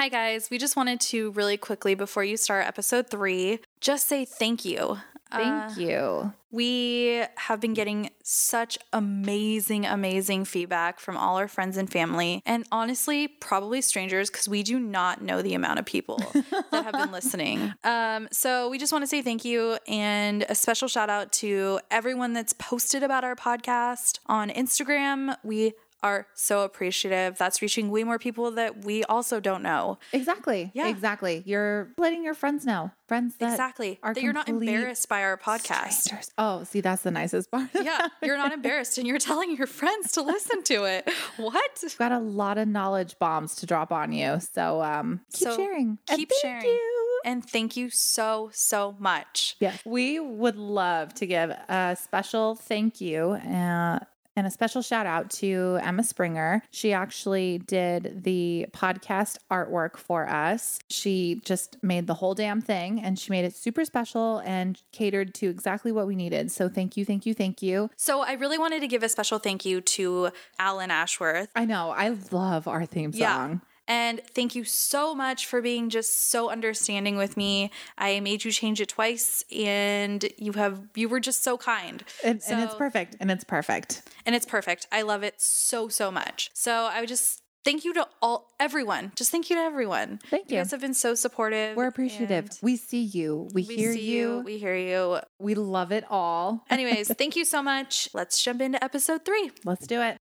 Hi, guys. We just wanted to really quickly, before you start episode three, just say thank you. Thank Uh, you. We have been getting such amazing, amazing feedback from all our friends and family, and honestly, probably strangers, because we do not know the amount of people that have been listening. Um, so we just want to say thank you and a special shout out to everyone that's posted about our podcast on Instagram. We are so appreciative. That's reaching way more people that we also don't know. Exactly. Yeah. Exactly. You're letting your friends know. Friends that Exactly. are That you're not embarrassed by our podcast. strangers. Oh, see, that's the nicest part. yeah, you're not embarrassed and you're telling your friends to listen to it. What? We've got a lot of knowledge bombs to drop on you. So um keep So sharing. And keep thank sharing. you. And thank you so, so much. Yes. We would love to give a special thank you uh, and a special shout out to Emma Springer. She actually did the podcast artwork for us. She just made the whole damn thing and she made it super special and catered to exactly what we needed. So thank you, thank you, thank you. So I really wanted to give a special thank you to Alan Ashworth. I know, I love our theme Yeah. And thank you so much for being just so understanding with me. I made you change it twice and you have you were just so kind. And, and it's perfect. And it's perfect. and it's perfect. I love it so so much. So I would just thank you to all everyone. Just thank you to everyone. Thank You you. guys have been so supportive. We're appreciative. We see you. We, We hear see you. We hear you. We love it all. Anyways, thank you so much. Let's jump into episode three. Let's do it.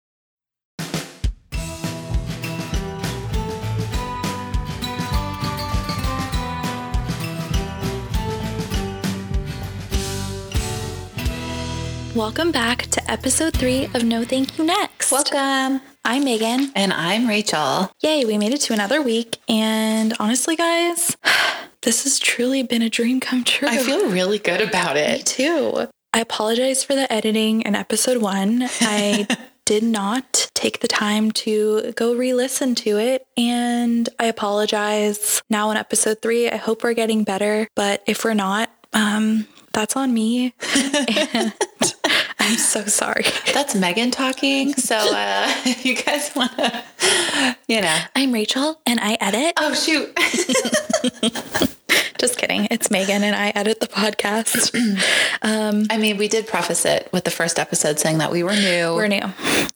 Welcome back to episode three of No Thank You Next. Welcome. I'm Megan. And I'm Rachel. Yay, we made it to another week. And honestly, guys, this has truly been a dream come true. I feel really good about it. Me too. I apologize for the editing in episode one. I did not take the time to go re listen to it. And I apologize now in episode three. I hope we're getting better. But if we're not, um, that's on me. and I'm so sorry. That's Megan talking. So uh, if you guys want to, you know. I'm Rachel and I edit. Oh, shoot. Just kidding. It's Megan and I edit the podcast. um, I mean, we did preface it with the first episode saying that we were new. we're new.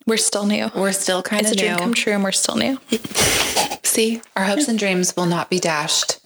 We're still new. We're still kind It's of a dream come true and we're still new. See, our hopes and dreams will not be dashed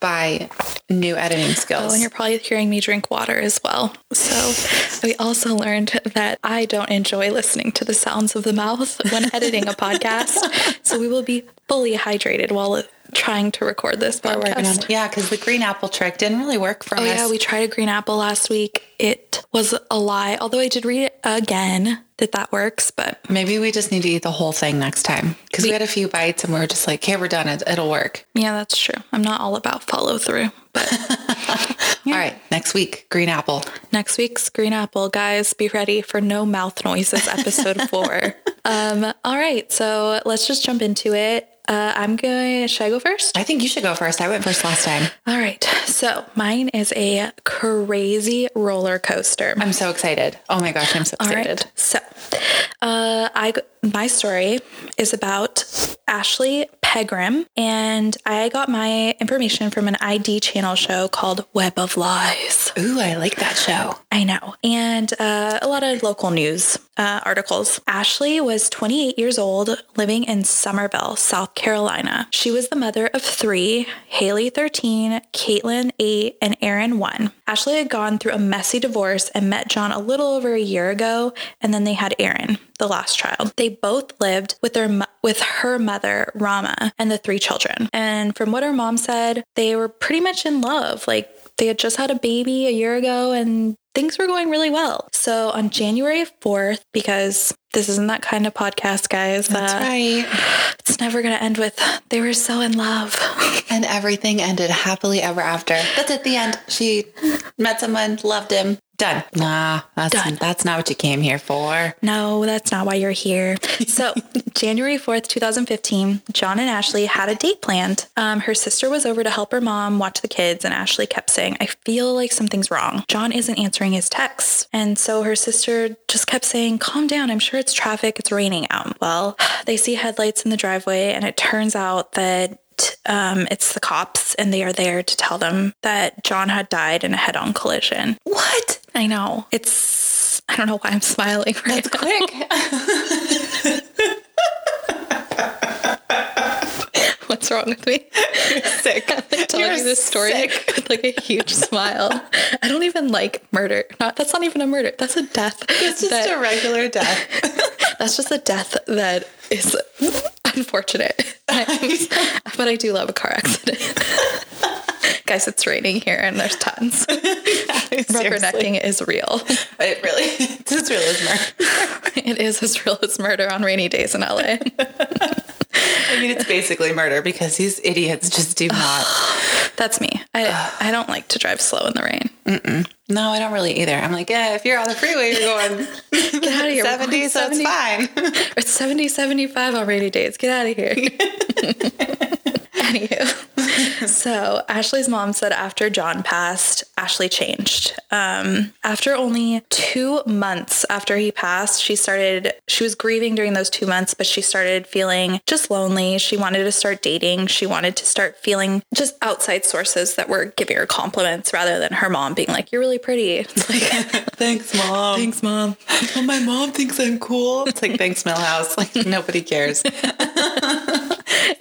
by new editing skills. Mm-hmm. Oh, and you're probably hearing me drink water as well. So we also learned that I don't enjoy listening to the sounds of the mouth when editing a podcast. So we will be fully hydrated while trying to record this We're working on podcast. it. Yeah, because the green apple trick didn't really work for Oh us. yeah, we tried a green apple last week. It was a lie. Although I did read it again that that works, but Maybe we just need to eat the whole thing next time because we, had a few bites and we were just like, "Okay, we're done. It, it'll work." yeah, that's true. I'm not all about follow through, but All right, next week, green apple. Next week's Green Apple, guys, be ready for no mouth noises, episode four. um, all right, so let's just jump into it. Uh, I'm going. Should I go first? I think you should go first. I went first last time. All right, so mine is a crazy roller coaster. I'm so excited. Oh my gosh, I'm so excited. right, so uh, I my story is about Ashley Pegram, and I got my information from an ID channel show called Web of Lies. Ooh, I like that show. I know. And uh, a lot of local news uh, articles. Ashley was 28 years old, living in Summerville, South Carolina. She was the mother of three Haley, 13, Caitlin, 8, and Aaron, 1. Ashley had gone through a messy divorce and met John a little over a year ago, and then they had Aaron, the last child. They both lived with their with her mother, Rama, and the three children. And from what her mom said, they were pretty much in love. Like they had just had a baby a year ago and things were going really well. So on January 4th, because this isn't that kind of podcast, guys, That's uh, right. it's never going to end with they were so in love. And everything ended happily ever after. That's at the end. She met someone, loved him. Done. Nah, that's Done. that's not what you came here for. No, that's not why you're here. So, January 4th, 2015, John and Ashley had a date planned. Um, her sister was over to help her mom watch the kids, and Ashley kept saying, I feel like something's wrong. John isn't answering his texts. And so her sister just kept saying, Calm down. I'm sure it's traffic. It's raining out. Well, they see headlights in the driveway, and it turns out that um, it's the cops, and they are there to tell them that John had died in a head-on collision. What? I know it's. I don't know why I'm smiling. Right That's now. quick. What's wrong with me? sick. I'm like telling You're you this story sick. with like a huge smile. I don't even like murder. Not that's not even a murder. That's a death. It's just that- a regular death. That's just a death that is unfortunate. but I do love a car accident. Guys, it's raining here and there's tons. Rubbernecking is real. It really, it's as real as murder. It is as real as murder on rainy days in LA. I mean, it's basically murder because these idiots just do not. That's me. I, I don't like to drive slow in the rain. No, I don't really either. I'm like, yeah, if you're on the freeway, you're going Get out of here. We're 70, so it's fine. It's 70, 75 on rainy days. Get out of here. Anywho, so Ashley's mom said after John passed, Ashley changed. Um, after only two months after he passed, she started, she was grieving during those two months, but she started feeling just lonely. She wanted to start dating. She wanted to start feeling just outside sources that were giving her compliments rather than her mom being like, You're really pretty. It's like, Thanks, mom. Thanks, mom. Oh, my mom thinks I'm cool. It's like, thanks, Milhouse. Like, nobody cares.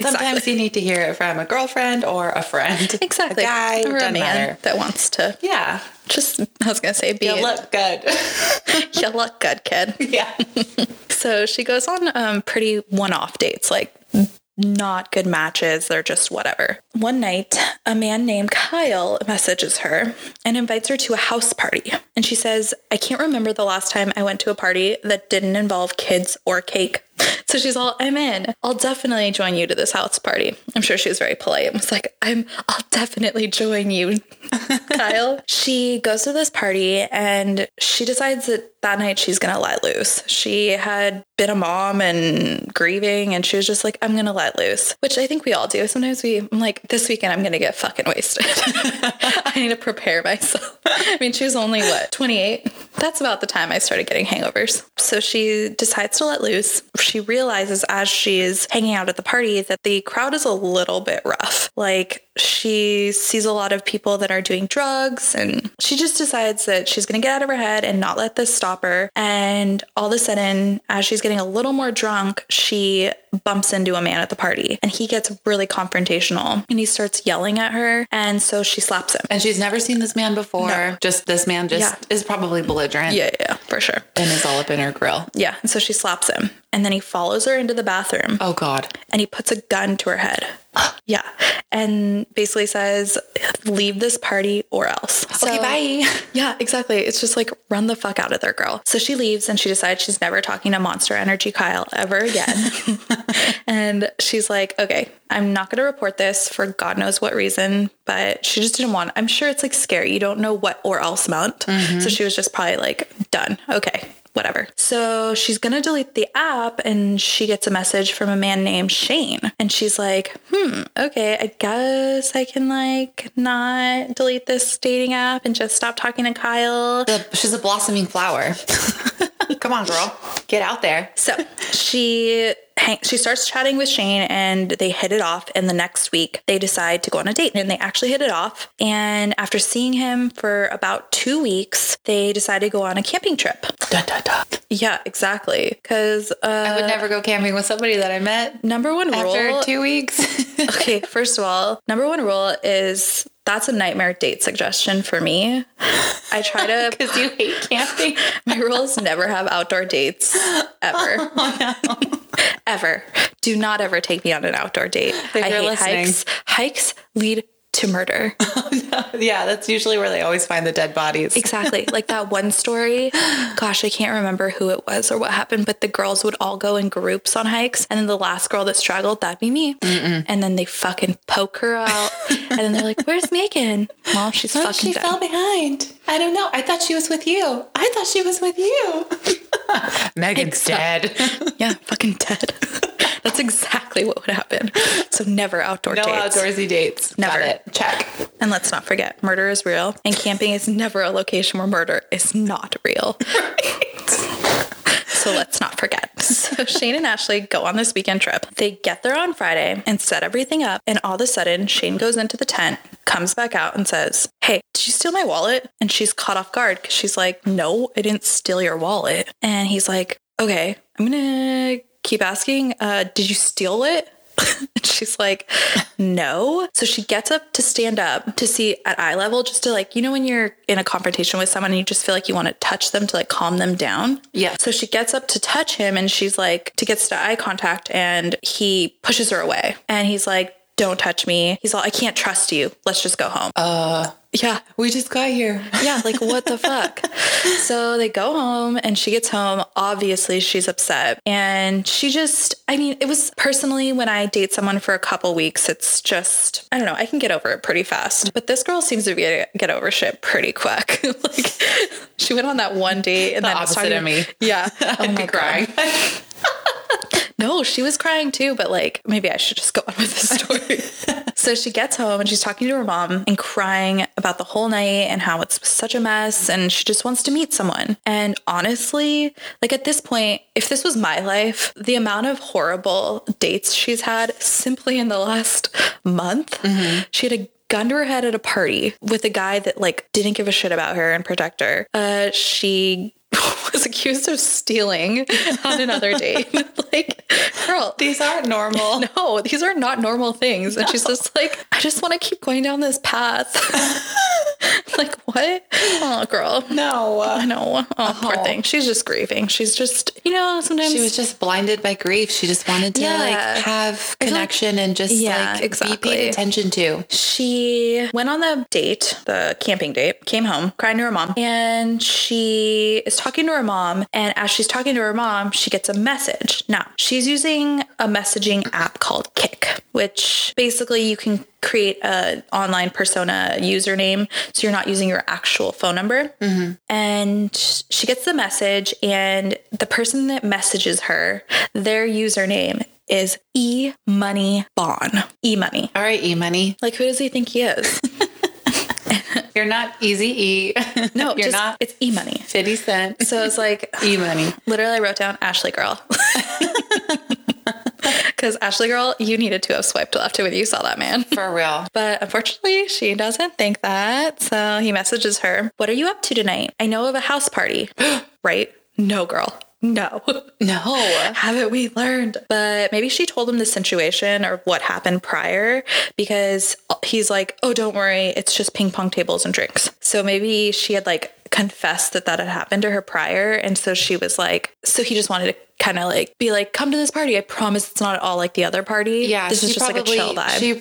Sometimes you need to hear it from a girlfriend or a friend. Exactly. A guy, or a man matter. that wants to Yeah. just, I was going to say, be You look good. you look good, kid. yeah. So she goes on um, pretty one off dates, like not good matches. They're just whatever. One night, a man named Kyle messages her and invites her to a house party. And she says, I can't remember the last time I went to a party that didn't involve kids or cake. So she's all, I'm in. I'll definitely join you to this house party. I'm sure she was very polite and was like, I'm, I'll definitely join you, Kyle. She goes to this party and she decides that that night she's going to let loose. She had been a mom and grieving and she was just like, I'm going to let loose, which I think we all do. Sometimes we, I'm like, this weekend I'm going to get fucking wasted. I need to prepare myself. I mean, she was only what, 28? That's about the time I started getting hangovers. So she decides to let loose. She realizes as she's hanging out at the party that the crowd is a little bit rough. Like she sees a lot of people that are doing drugs and she just decides that she's going to get out of her head and not let this stop her. And all of a sudden, as she's getting a little more drunk, she bumps into a man at the party and he gets really confrontational and he starts yelling at her. And so she slaps him. And she's never seen this man before. No. Just this man just Yeah. is probably belligerent Yeah, yeah, yeah, for sure. and is all up in her grill. Yeah. And so she slaps him. And then he follows her into the bathroom Oh God. and he puts a gun to her head. Yeah. And basically says, leave this party or else. okay, bye. Yeah, exactly. It's just like run the fuck out of there, girl. So she leaves and she decides she's never talking to Monster Energy Kyle ever again. and she's like, okay, I'm not going to report this for God knows what reason, but she just didn't want. I'm sure it's like scary. You don't know what or else meant. So mm-hmm. she was just probably like, done. Okay. Whatever. So she's going to delete the app and she gets a message from a man named Shane. And she's like, hmm, okay, I guess I can like not delete this dating app and just stop talking to Kyle. The- she's a blossoming flower. Come on, girl. Get out there. So she she starts chatting with Shane and they hit it off. And the next week they decide to go on a date and they actually hit it off. And after seeing him for about two weeks, they decide to go on a camping trip. Dun, dun, dun. Yeah, exactly. Because uh, I would never go camping with somebody that I met number one rule after rule. two weeks. okay, first of all, number one rule is that's a nightmare date suggestion for me. I try to Because you hate camping. My rule is never have outdoor dates ever. Oh, ever. Do not ever take me on an outdoor date. If I hate listening. hikes. Hikes lead to murder. yeah, that's usually where they always find the dead bodies. Exactly. like that one story. Gosh, I can't remember who it was or what happened, but the girls would all go in groups on hikes. And then the last girl that struggled, that'd be me. And then they fucking poke her out. and then they're like, Where's Megan? Well, she's Oh, fucking she dead. fell behind. I don't know. I thought she was with you. I thought she was with you. Megan's dead. Yeah, fucking dead. That's exactly what would happen. So never outdoor No dates. outdoorsy dates. Never. Got it. Check. And let's not forget, murder is real, and camping is never a location where murder is not real. So let's not forget. So Shane and Ashley go on this weekend trip. They get there on Friday and set everything up. And all of a sudden, Shane goes into the tent, comes back out and says, Hey, did you steal my wallet? And she's caught off guard because she's like, No, I didn't steal your wallet. And he's like, Okay, I'm going to keep asking, uh, Did you steal it? and she's like, no. So she gets up to stand up to see at eye level, just to like, you know, when you're in a confrontation with someone and you just feel like you want to touch them to like calm them down. Yeah. So she gets up to touch him and she's like, to gets to eye contact and he pushes her away and he's like, don't touch me. He's all, I can't trust you. Let's just go home. Uh, yeah. we just got here. Yeah, like what the fuck? So they go home and she gets home. Obviously, she's upset. And she just, I mean, it was personally when I date someone for a couple weeks, it's just, I don't know, I can get over it pretty fast. But this girl seems to be get over shit pretty quick. like she went on that one date and The then was opposite talking- of me. Yeah. I'd Oh be crying. No, she was crying too, but like maybe I should just go on with the story. so she gets home and she's talking to her mom and crying about the whole night and how it's such a mess and she just wants to meet someone. And honestly, like at this point, if this was my life, the amount of horrible dates she's had simply in the last month, she had a gun to her head at a party with a guy that like didn't give a shit about her and protect her. Uh, she was accused of stealing on another date. like, girl, These aren't normal. no, these are not normal things. And she's just like, I just want to keep going down this path. like, what? Oh, girl. No. I know. Oh, poor Oh. thing. She's just grieving. She's just, you know, sometimes She was just blinded by grief. She just wanted to Yeah. like have feel like- connection and just Yeah, like be paid attention to. She went on the date, the camping date, came home, crying to her mom, and she is talking to her mom. And as she's talking to her mom, she gets a message. Now, she's using a messaging app called Kik, which basically you can create a online persona username so you're not using your actual phone number mm-hmm. and she gets the message and the person that messages her their username is e money bon e money All right, E Money. like, who does he think he is? You're not easy E. No, you're just, not It's e money. 50 Cent. So it's like, E Money. literally, I wrote down Ashley Girl. Because Ashley Girl, you needed to have swiped left when you saw that man. For real. But unfortunately, she doesn't think that. So he messages her, What are you up to tonight? I know of a house party. right? No, girl. No. No. haven't we learned? But maybe she told him the situation or what happened prior because he's like, oh, don't worry, it's just ping pong tables and drinks. So maybe she had like confessed that that had happened to her prior. And so she was like, so he just wanted to kind of like be like, come to this party. I promise it's not at all like the other party. Yeah, This is just like a chill vibe. She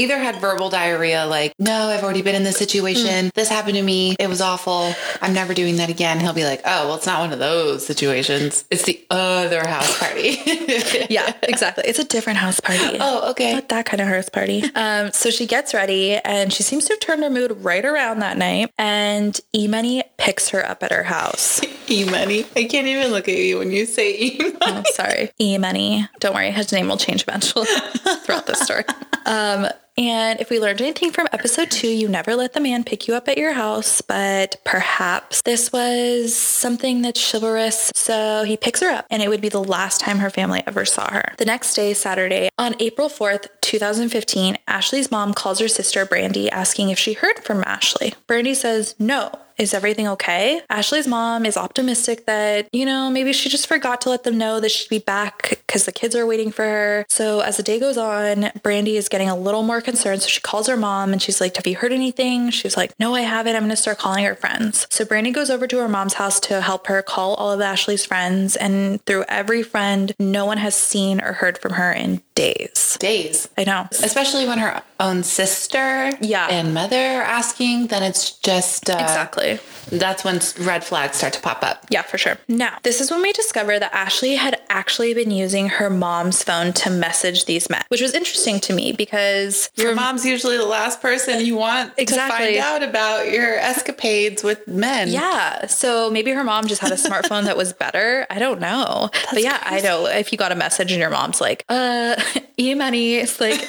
either had verbal diarrhea, like, no, I've already been in this situation. This happened to me. It was awful. I'm never doing that again. He'll be like, oh, well, it's not one of those situations. It's the other house party. yeah, exactly. It's a different house party. Oh, okay. Not that kind of house party. Um, so she gets ready and she seems to have turned her mood right around that night. And Money picks her up at her house. E money. I can't even look at you when you say E money. Oh, sorry. E Money. Don't worry, his name will change eventually throughout this story. Um, and if we learned anything from episode two, you never let the man pick you up at your house, but perhaps this was something that's chivalrous. So he picks her up, and it would be the last time her family ever saw her. The next day, Saturday, on April 4th, 2015, Ashley's mom calls her sister Brandy asking if she heard from Ashley. Brandy says no. Is everything okay? Ashley's mom is optimistic that, you know, maybe she just forgot to let them know that she'd be back because the kids are waiting for her. So as the day goes on, Brandy is getting a little more concerned. So she calls her mom and she's like, Have you heard anything? She's like, No, I haven't. I'm going to start calling her friends. So Brandy goes over to her mom's house to help her call all of Ashley's friends. And through every friend, no one has seen or heard from her in days. Days. I know. Especially when her own sister Yeah. and mother are asking, then it's just uh, Exactly. That's when red flags start to pop up. Yeah, for sure. Now, this is when we discover that Ashley had actually been using her mom's phone to message these men, which was interesting to me because Your mom's usually the last person you want Exactly. to find out about your escapades with men. yeah, so maybe her mom just had a smartphone that was better. I don't know. but yeah, I know if you got a message and your mom's like, uh, e money, it's like,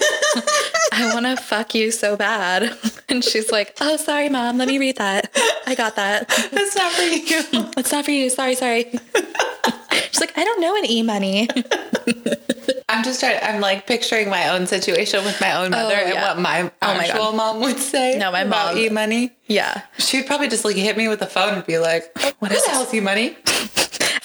I want to fuck you so bad. And she's like, oh, sorry, mom. Let me read that. I got that. That's not for you. It's not for you. Sorry, sorry. She's like, I don't know an E money. I'm just trying. I'm like picturing my own situation with my own mother oh, and Oh, yeah. what my Oh actual God. mom would say. No, my about mom- e money. yeah. She'd probably just like hit me with the phone and be like, "What is is the hell's e money?"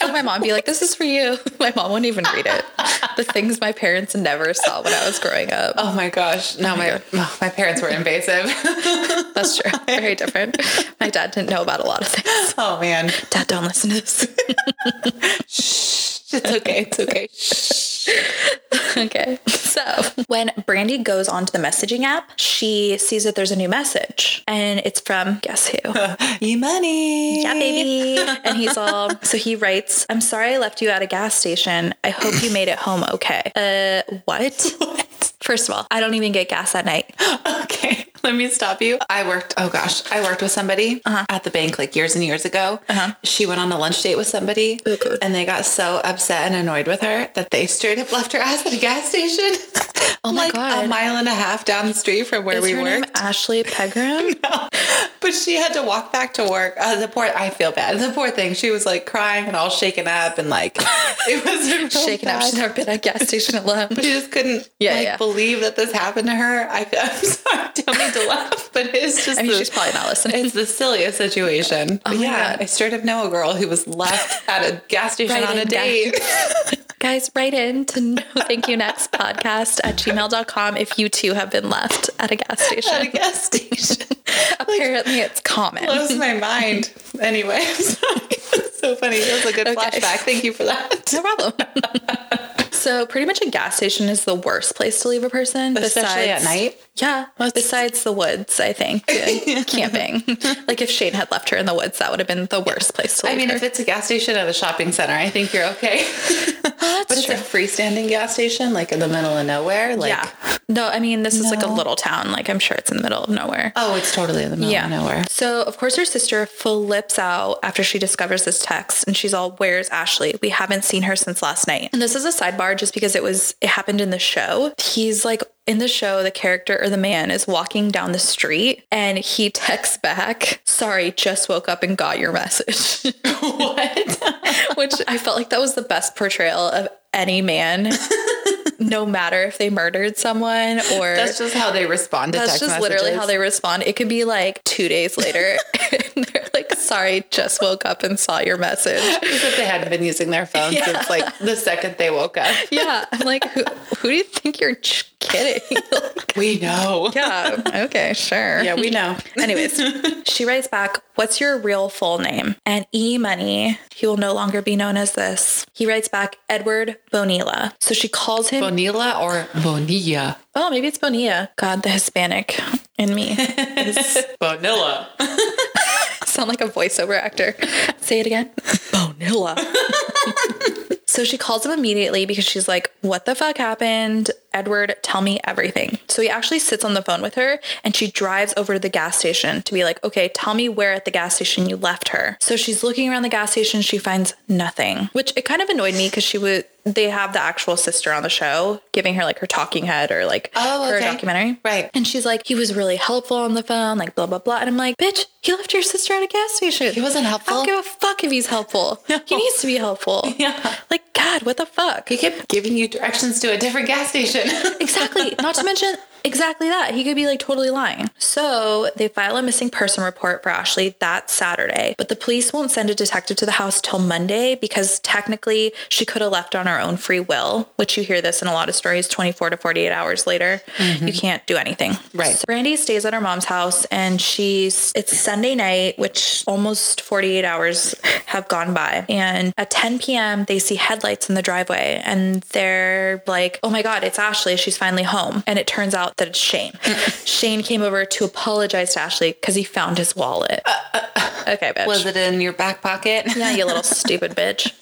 And my mom would be like, this is for you. My mom wouldn't even read it. The things my parents never saw when I was growing up. Oh my gosh! No, oh my oh, my parents were invasive. That's true. Very different. My dad didn't know about a lot of things. oh man, Dad, don't listen to this. It's okay. It's okay. Okay. So when Brandy goes onto the messaging app, she sees that there's a new message and it's from guess who? E money. Yeah, baby. And he's all, so he writes, I'm sorry I left you at a gas station. I hope you made it home okay. Uh, what? First of all, I don't even get gas at night. Okay, let me stop you. I worked, oh gosh, I worked with somebody at the bank like years and years ago. She went on a lunch date with somebody Oh, and they got so upset and annoyed with her that they straight up left her ass at a gas station. Oh my like God. a mile and a half down the street from where Is we were. Ashley Pegram? But she had to walk back to work. Uh, the poor, I feel bad. The poor thing. She was like crying and all shaken up and like it was Shaken up. bad. She's never been at a gas station alone. She just couldn't Yeah, like yeah. believe that this happened to her. I, I'm sorry, I don't mean to laugh, but it's just I mean, the, she's probably not listening. it's the silliest situation. Oh my yeah, God. I straight up know a girl who was left at a gas station Right on a date. Guys, write in to no thank you next podcast at gmail.com if you too have been left at a gas at a gas station. Apparently it's common. Blows my mind. Anyway, I'm sorry. It's so funny. It was a good Okay. flashback. Thank you for that. No problem. So pretty much a gas station is the worst place to leave a person. Especially at night. Yeah. Besides the woods, I think. camping. like if Shane had left her in the woods, that would have been the worst place to leave I mean, her. if it's a gas station at a shopping center, I think you're okay. Oh, but it's a freestanding gas station, like in the middle of nowhere. Like, yeah. No, I mean, this is like a little town. Like I'm sure it's in the middle of nowhere. oh, it's totally in the middle Yeah. of nowhere. So, of course, her sister flips out after she discovers this text and she's all, Where's Ashley? We haven't seen her since last night. And this is a sidebar just because it was, it happened in the show. He's like, in the show, the character or the man is walking down the street and he texts back, Sorry, just woke up and got your message. what? Which I felt like that was the best portrayal of any man, no matter if they murdered someone or. That's just how they respond to That's just literally how they respond. It could be like two days later, and they're like, "Sorry, just woke up and saw your message." As if they hadn't been using their phones Yeah. since like the second they woke up. Yeah, I'm like, who, who do you think you're ch- kidding? Like, We know. yeah, okay, sure. Yeah, we know. Anyways, she writes back, What's your real full name? And E Money, he will no longer be known as this. He writes back, Edward Bonilla. So she calls him, Bonilla or Bonilla? oh, maybe it's Bonilla. God, the Hispanic in me is Bonilla. sound like a voiceover actor. Say it again. Bonilla. so she calls him immediately because she's like, What the fuck happened? Edward, tell me everything. So he actually sits on the phone with her and she drives over to the gas station to be like, Okay, tell me where at the gas station you left her. So she's looking around the gas station. She finds nothing, which it kind of annoyed me because she would, they have the actual sister on the show giving her like her talking head or like Oh, her okay. documentary. Right. And she's like, he was really helpful on the phone, like blah, blah, blah. And I'm like, bitch, he left your sister at a gas station. He wasn't helpful. I don't give a fuck if he's helpful. He needs to be helpful. Yeah. Like, God, what the fuck? He kept giving you directions to a different gas station. Exactly. Not to mention exactly that. He could be like totally lying. So they file a missing person report for Ashley that Saturday, but the police won't send a detective to the house till Monday because technically she could have left on her own free will, which you hear this in a lot of stories 24 to 48 hours later. Mm-hmm. You can't do anything. Right. So Brandy stays at her mom's house and she's, it's Sunday night, which almost 48 hours have gone by. And at 10 p.m., they see headlights in the driveway and they're like, oh my God, it's Ashley. She's finally home. And it turns out that it's Shane. Shane came over to apologize to Ashley because he found his wallet. Uh, uh, uh, okay, bitch. Was it in your back pocket? Yeah, you little stupid bitch.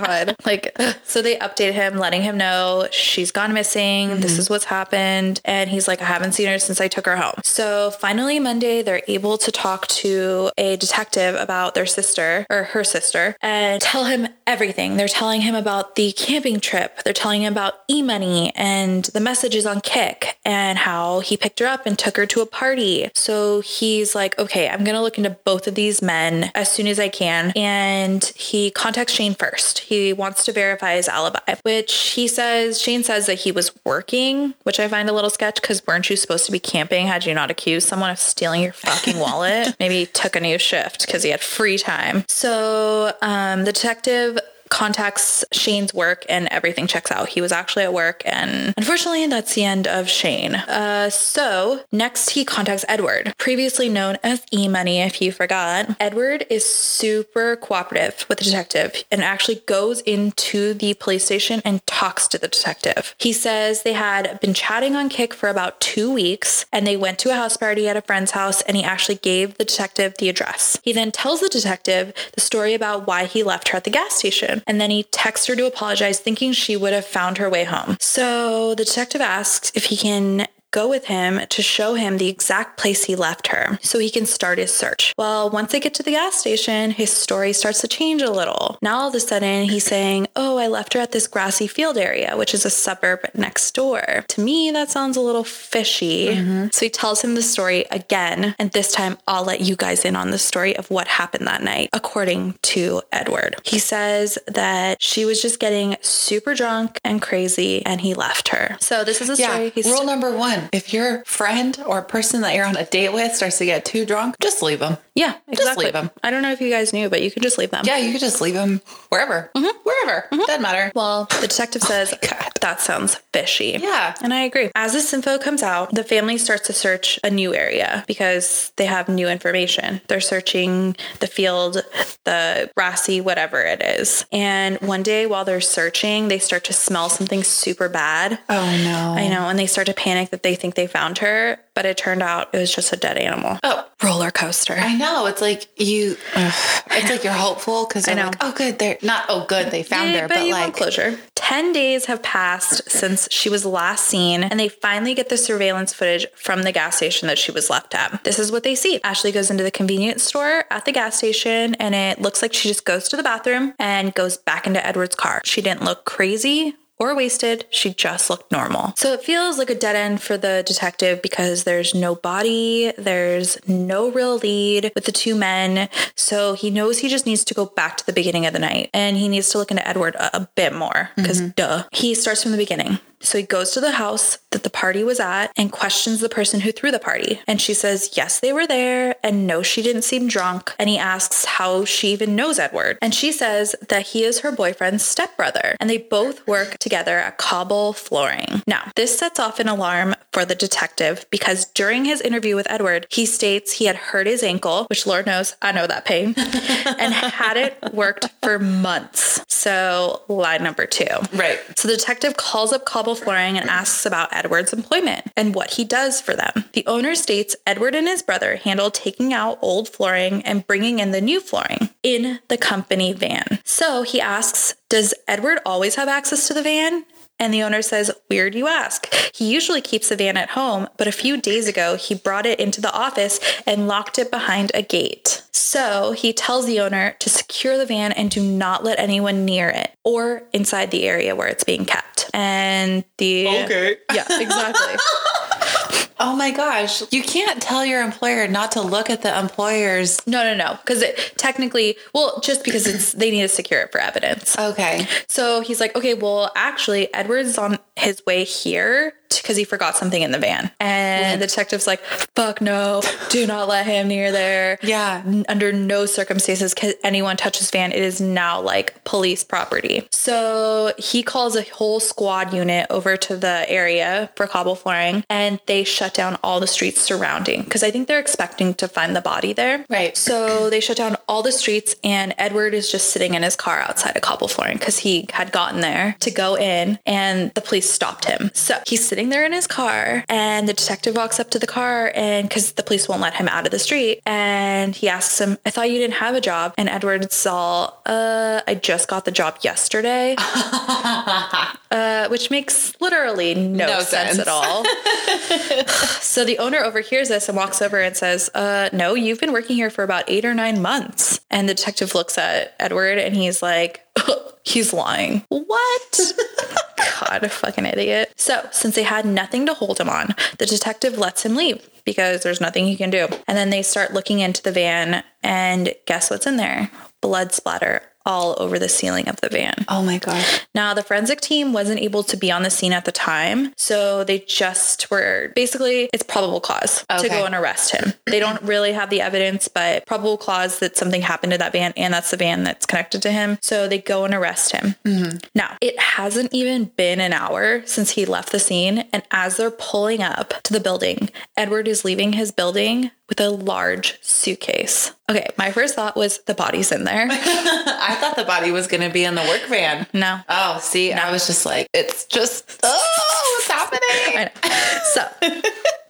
God. Like, so they update him, letting him know she's gone missing. This mm-hmm. is what's happened. And he's like, I haven't seen her since I took her home. So finally, Monday, they're able to talk to a detective about their sister or her sister and tell him everything. They're telling him about the camping trip. They're telling him about e money and the messages on Kik and how he picked her up and took her to a party. So he's like, okay, I'm going to look into both of these men as soon as I can. And he contacts Shane first. He wants to verify his alibi, which he says, Shane says that he was working, which I find a little sketch because weren't you supposed to be camping? Had you not accused someone of stealing your fucking wallet? Maybe he took a new shift because he had free time. So um, the detective contacts Shane's work and everything checks out. He was actually at work and unfortunately that's the end of Shane. Uh, so next he contacts Edward, previously known as E-Money if you forgot. Edward is super cooperative with the detective and actually goes into the police station and talks to the detective. He says they had been chatting on Kik for about two weeks and they went to a house party at a friend's house and he actually gave the detective the address. He then tells the detective the story about why he left her at the gas station and then he texts her to apologize, thinking she would have found her way home. So the detective asks if he can go with him to show him the exact place he left her so he can start his search. Well, once they get to the gas station, his story starts to change a little. Now all of a sudden he's saying, Oh, I left her at this grassy field area, which is a suburb next door. To me, that sounds a little fishy. Mm-hmm. So he tells him the story again. And this time I'll let you guys in on the story of what happened that night, according to Edward. He says that she was just getting super drunk and crazy and he left her. So this is a story. Yeah. He's Rule number one if your friend or person that you're on a date with starts to get too drunk, just leave them. Yeah, exactly. leave 'em. I don't know if you guys knew, but you could just leave them. Yeah, you could just leave them wherever. Mm-hmm. Wherever. Mm-hmm. Doesn't matter. Well, the detective oh says God. that sounds fishy. Yeah. And I agree. As this info comes out, the family starts to search a new area because they have new information. They're searching the field, the grassy, whatever it is. And one day while they're searching, they start to smell something super bad. Oh no. I know. And they start to panic that they think they found her, but it turned out it was just a dead animal. Oh. Roller coaster. I know. It's like you. ugh, it's like you're hopeful because they're know. like, oh, good. They're not. Oh, good. They found Yeah, her. But, you like, closure. 10 days have passed since she was last seen, and they finally get the surveillance footage from the gas station that she was left at. This is what they see. Ashley goes into the convenience store at the gas station, and it looks like she just goes to the bathroom and goes back into Edward's car. She didn't look crazy or wasted. She just looked normal. So it feels like a dead end for the detective because there's no body, there's no real lead with the two men. So he knows he just needs to go back to the beginning of the night and he needs to look into Edward a, a bit more because mm-hmm. duh. He starts from the beginning. So he goes to the house that the party was at and questions the person who threw the party. And she says, yes, they were there. And no, she didn't seem drunk. And he asks how she even knows Edward. And she says that he is her boyfriend's stepbrother. And they both work together at Cobble Flooring. Now, this sets off an alarm for the detective because during his interview with Edward, he states he had hurt his ankle, which Lord knows, I know that pain, and had it worked for months. So, lie number two. Right. So the detective calls up Cobble Flooring and asks about Edward's employment and what he does for them. The owner states Edward and his brother handle taking out old flooring and bringing in the new flooring in the company van. So he asks, Does Edward always have access to the van? And the owner says, Weird you ask. He usually keeps the van at home, but a few days ago, he brought it into the office and locked it behind a gate. So he tells the owner to secure the van and do not let anyone near it or inside the area where it's being kept. And the. Okay. Yeah, exactly. Oh my gosh. You can't tell your employer not to look at the employer's. no, no, no. Because it technically, well, just because it's they need to secure it for evidence. Okay. So he's like, okay, well, actually, Edward's on his way here because he forgot something in the van. And the detective's like, fuck no, do not let him near there. Yeah. Under no circumstances can anyone touch his van. It is now like police property. So he calls a whole squad unit over to the area for cobble flooring and they shut down all the streets surrounding because I think they're expecting to find the body there. Right. So they shut down all the streets, and Edward is just sitting in his car outside of cobble flooring because he had gotten there to go in, and the police stopped him. So he's sitting there in his car, and the detective walks up to the car, and because the police won't let him out of the street, and he asks him, "I thought you didn't have a job," and Edward's all, "Uh, I just got the job yesterday," uh, which makes literally no, No sense sense. at all. So the owner overhears this and walks over and says, uh, no, you've been working here for about eight or nine months. And the detective looks at Edward and he's like, he's lying. What? God, a fucking idiot. So, since they had nothing to hold him on, the detective lets him leave because there's nothing he can do. And then they start looking into the van, and guess what's in there? Blood splatter all over the ceiling of the van. Oh my gosh. Now, the forensic team wasn't able to be on the scene at the time, so they just were basically it's probable cause to go and arrest him. They don't really have the evidence, but probable cause that something happened to that van and that's the van that's connected to him. So they go and arrest him. Mm-hmm. Now, it hasn't even been an hour since he left the scene, and as they're pulling up to the building, Edward is leaving his building with a large suitcase. Okay, my first thought was the body's in there. I thought the body was going to be in the work van. No. Oh, see, And I was just like, it's just, oh, what's happening? So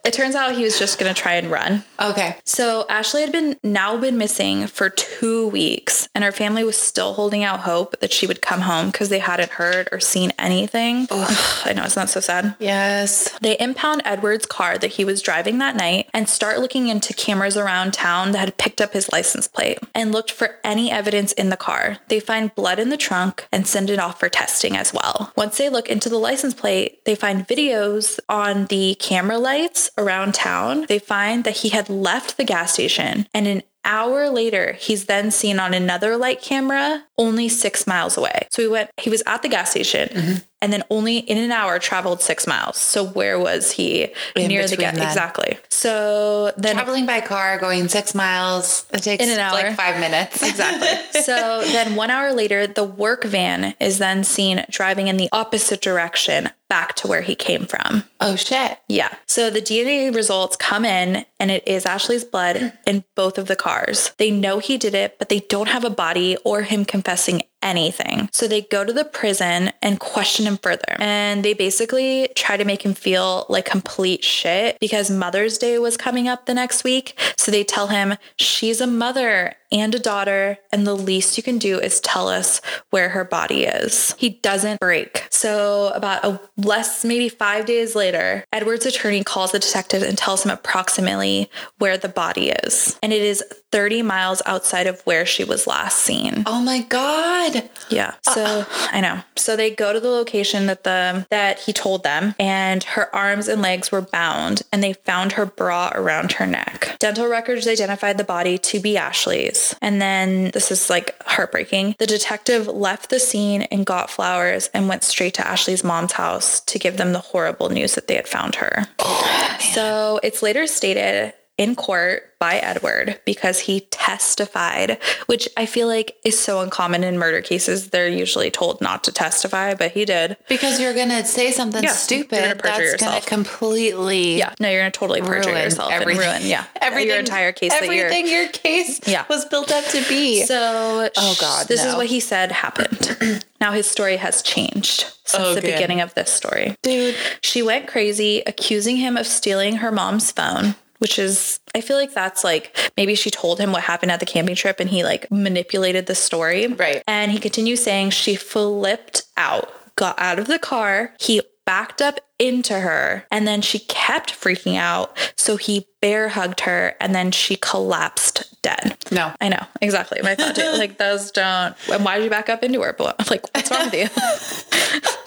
it turns out he was just going to try and run. Okay. So Ashley had been now been missing for two weeks, and her family was still holding out hope that she would come home because they hadn't heard or seen anything. I know it's not so sad. Yes. They impound Edward's car that he was driving that night and start looking into cameras around town that had picked up his license plate and looked for any evidence in the car. They find blood in the trunk and send it off for testing as well. Once they look into the license plate, they find videos on the camera lights around town. They find that he had left the gas station and an hour later, he's then seen on another light camera only six miles away. So he went, he was at the gas station mm-hmm. And then only in an hour traveled six miles. So where was he In near the gas? Exactly. So then Traveling by car, going six miles, it takes In an hour. like five minutes. Exactly. so then one hour later, the work van is then seen driving in the opposite direction back to where he came from. oh, shit. Yeah. So the DNA results come in and it is Ashley's blood in both of the cars. They know he did it, but they don't have a body or him confessing anything. So they go to the prison and question him further. And they basically try to make him feel like complete shit because Mother's Day was coming up the next week. So they tell him she's a mother and a daughter, and the least you can do is tell us where her body is. He doesn't break. So, about a less, maybe five days later, Edward's attorney calls the detective and tells him approximately where the body is. And it is 30 miles outside of where she was last seen. Oh my God. Yeah. Uh, so uh. I know. So they go to the location that the that he told them and her arms and legs were bound and they found her bra around her neck. Dental records identified the body to be Ashley's. And then this is like heartbreaking. The detective left the scene and got flowers and went straight to Ashley's mom's house to give them the horrible news that they had found her. Oh, so it's later stated in court by Edward because he testified, which I feel like is so uncommon in murder cases. They're usually told not to testify, but he did. Because you're going to say something Yeah, stupid you're gonna perjure that's going to completely Yeah. No, you're going to totally perjure yourself everything. and ruin, yeah, everything, your entire case. Everything your case Yeah. was built up to be. So, Oh, God, this is what he said happened. now his story has changed since Oh, the good. beginning of this story. Dude. She went crazy, accusing him of stealing her mom's phone, which is, I feel like that's like maybe she told him what happened at the camping trip and he like manipulated the story. Right. And he continues saying she flipped out, got out of the car. He backed up into her and then she kept freaking out. So he bear hugged her and then she collapsed dead. No. I know exactly my thought too. Like those don't. And why did you back up into her? But like, what's wrong with you?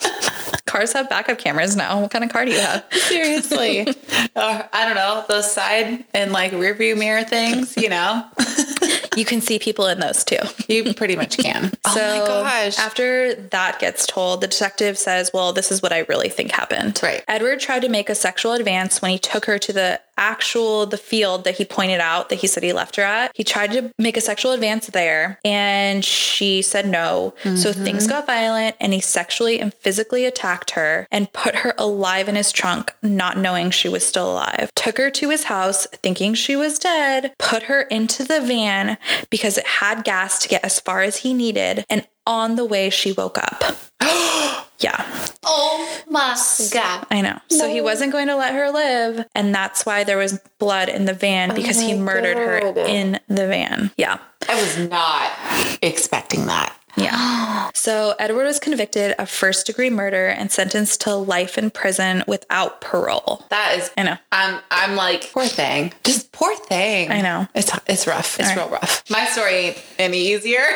Cars have backup cameras now. What kind of car do you have? Seriously. or, I don't know, those side and like rear view mirror things, you know? You can see people in those too. You pretty much can. oh So my gosh. after that gets told, the detective says, Well, this is what I really think happened. Right. Edward tried to make a sexual advance when he took her to the actual the field that he pointed out that he said he left her at. He tried to make a sexual advance there and she said no. So Mm-hmm. things got violent and he sexually and physically attacked her and put her alive in his trunk, not knowing she was still alive. Took her to his house thinking she was dead, put her into the van because it had gas to get as far as he needed, and on the way she woke up. yeah. oh my God. I know. So he wasn't going to let her live. And that's why there was blood in the van oh because he my murdered her in the van. Yeah. I was not expecting that. Yeah. So Edward was convicted of first degree murder and sentenced to life in prison without parole. That is, I know. I'm, I'm like, poor thing. Just poor thing. I know. It's, it's rough. It's All real rough. My story ain't any easier.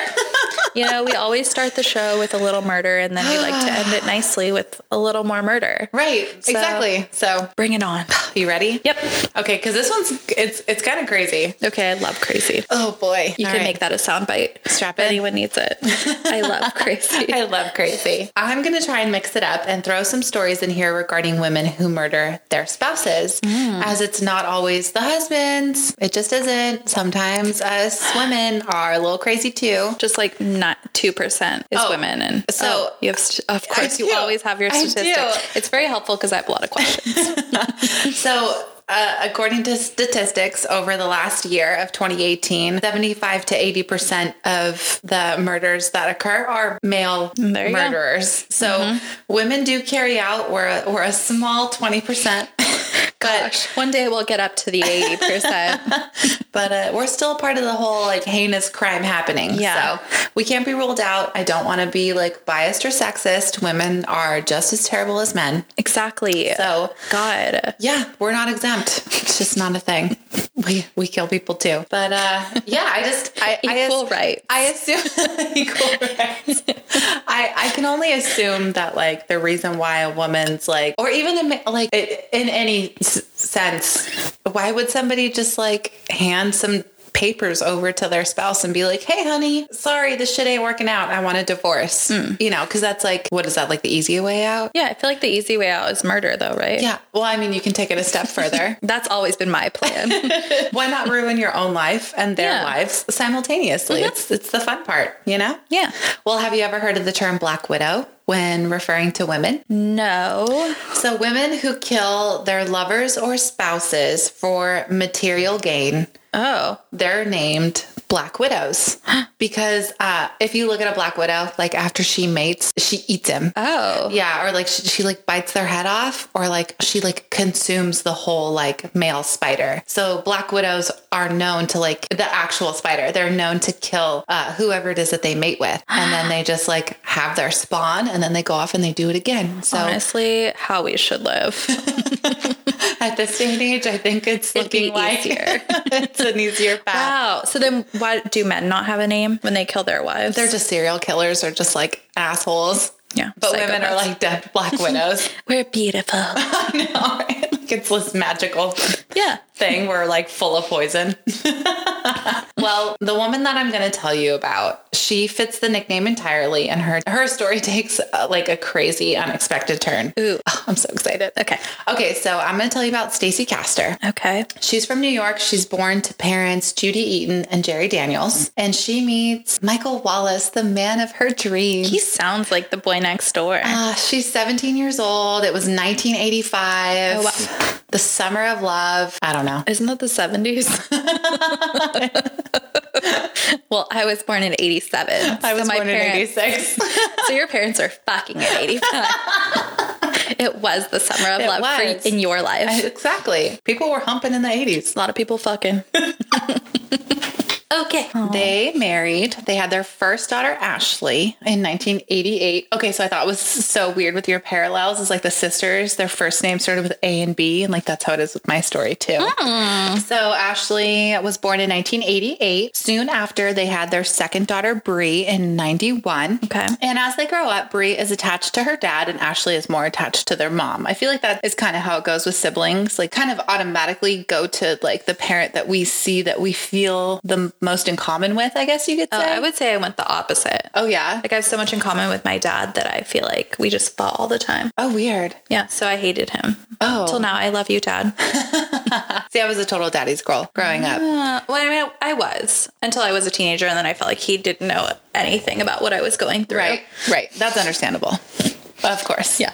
You know, we always start the show with a little murder and then we like to end it nicely with a little more murder. right. exactly. So, Bring it on. you ready? Yep. Okay. Cause this one's, it's, it's kind of crazy. Okay, I love crazy. Oh boy. You All can right. make that a soundbite. Strap it. anyone needs it. I love crazy. I love crazy. I'm going to try and mix it up and throw some stories in here regarding women who murder their spouses, mm. as it's not always the husbands. It just isn't. Sometimes us women are a little crazy too. Just like not two percent is Oh, women, and so- so you have, st- of course, you always have your statistics. It's very helpful because I have a lot of questions. So, uh, according to statistics over the last year of 2018, 75 to 80% of the murders that occur are male you go. murderers. So, women do carry out, we're we're a small 20%. But Gosh, one day we'll get up to the eighty percent. but uh, we're still part of the whole like heinous crime happening. Yeah. So we can't be ruled out. I don't want to be like biased or sexist. Women are just as terrible as men. Exactly. So God. yeah, we're not exempt. It's just not a thing. We we kill people too. But uh, yeah, I just I I, Equal as- rights. I assume equal rights. I I can only assume that like the reason why a woman's like, or even in, like in any sense, why would somebody just like hand some papers over to their spouse and be like, "Hey, honey, sorry, this shit ain't working out. I want a divorce." Hmm. You know, because that's like, what is that like the easy way out? Yeah, I feel like the easy way out is murder, though, right? Yeah. Well, I mean, you can take it a step further. That's always been my plan. Why not ruin your own life and their Yeah. lives simultaneously? Mm-hmm. It's it's the fun part, you know? yeah. Well, have you ever heard of the term black widow when referring to women? No. So, women who kill their lovers or spouses for material gain, Oh. they're named black widows because uh, if you look at a black widow, like after she mates, she eats him. Oh. Yeah, or like she, she like bites their head off, or like she like consumes the whole like male spider. So black widows are known to like the actual spider. They're known to kill uh, whoever it is that they mate with, and then they just like have their spawn, and then they go off and they do it again. So Honestly, how we should live. at this day and age, I think it's It'd looking like easier. it's an easier path. Wow. So then why do men not have a name when they kill their wives? They're just serial killers or just like assholes. yeah. But women are like dead black widows. we're beautiful. I know, right? Like it's this magical yeah. thing were like full of poison. well, the woman that I'm going to tell you about, she fits the nickname entirely, and her her story takes uh, like a crazy, unexpected turn. Ooh. I'm so excited. Okay. Okay, so I'm going to tell you about Stacy Castor. Okay. She's from New York. She's born to parents Judy Eaton and Jerry Daniels, and she meets Michael Wallace, the man of her dreams. He sounds like the boy next door. Uh, she's 17 years old. It was 1985. Oh, wow. The summer of love. I don't know. Isn't that the 70s? well, I was born in 87. I was so my born parents, in 86. So your parents are fucking at 85. it was the summer of It love for, in your life. exactly. People were humping in the 80s. a lot of people fucking. Okay. They married. They had their first daughter, Ashley, in 1988. Okay, so I thought it was so weird with your parallels is like the sisters, their first name started with A and B, and like that's how it is with my story too. Hmm. So Ashley was born in 1988. Soon after, they had their second daughter, Bree, in 91. Okay. And as they grow up, Bree is attached to her dad, and Ashley is more attached to their mom. I feel like that is kind of how it goes with siblings. Like, kind of automatically go to like the parent that we see that we feel the most in common with. I guess you could Oh, say. I would say I went the opposite. oh yeah. Like I have so much in common with my dad that I feel like we just fought all the time. Oh weird. Yeah, so I hated him. Oh. Till now, I love you, Dad. See, I was a total daddy's girl growing up. Uh, well, I mean, I was until I was a teenager, and then I felt like he didn't know anything about what I was going through. Right. Right. That's understandable. Of course. Yeah.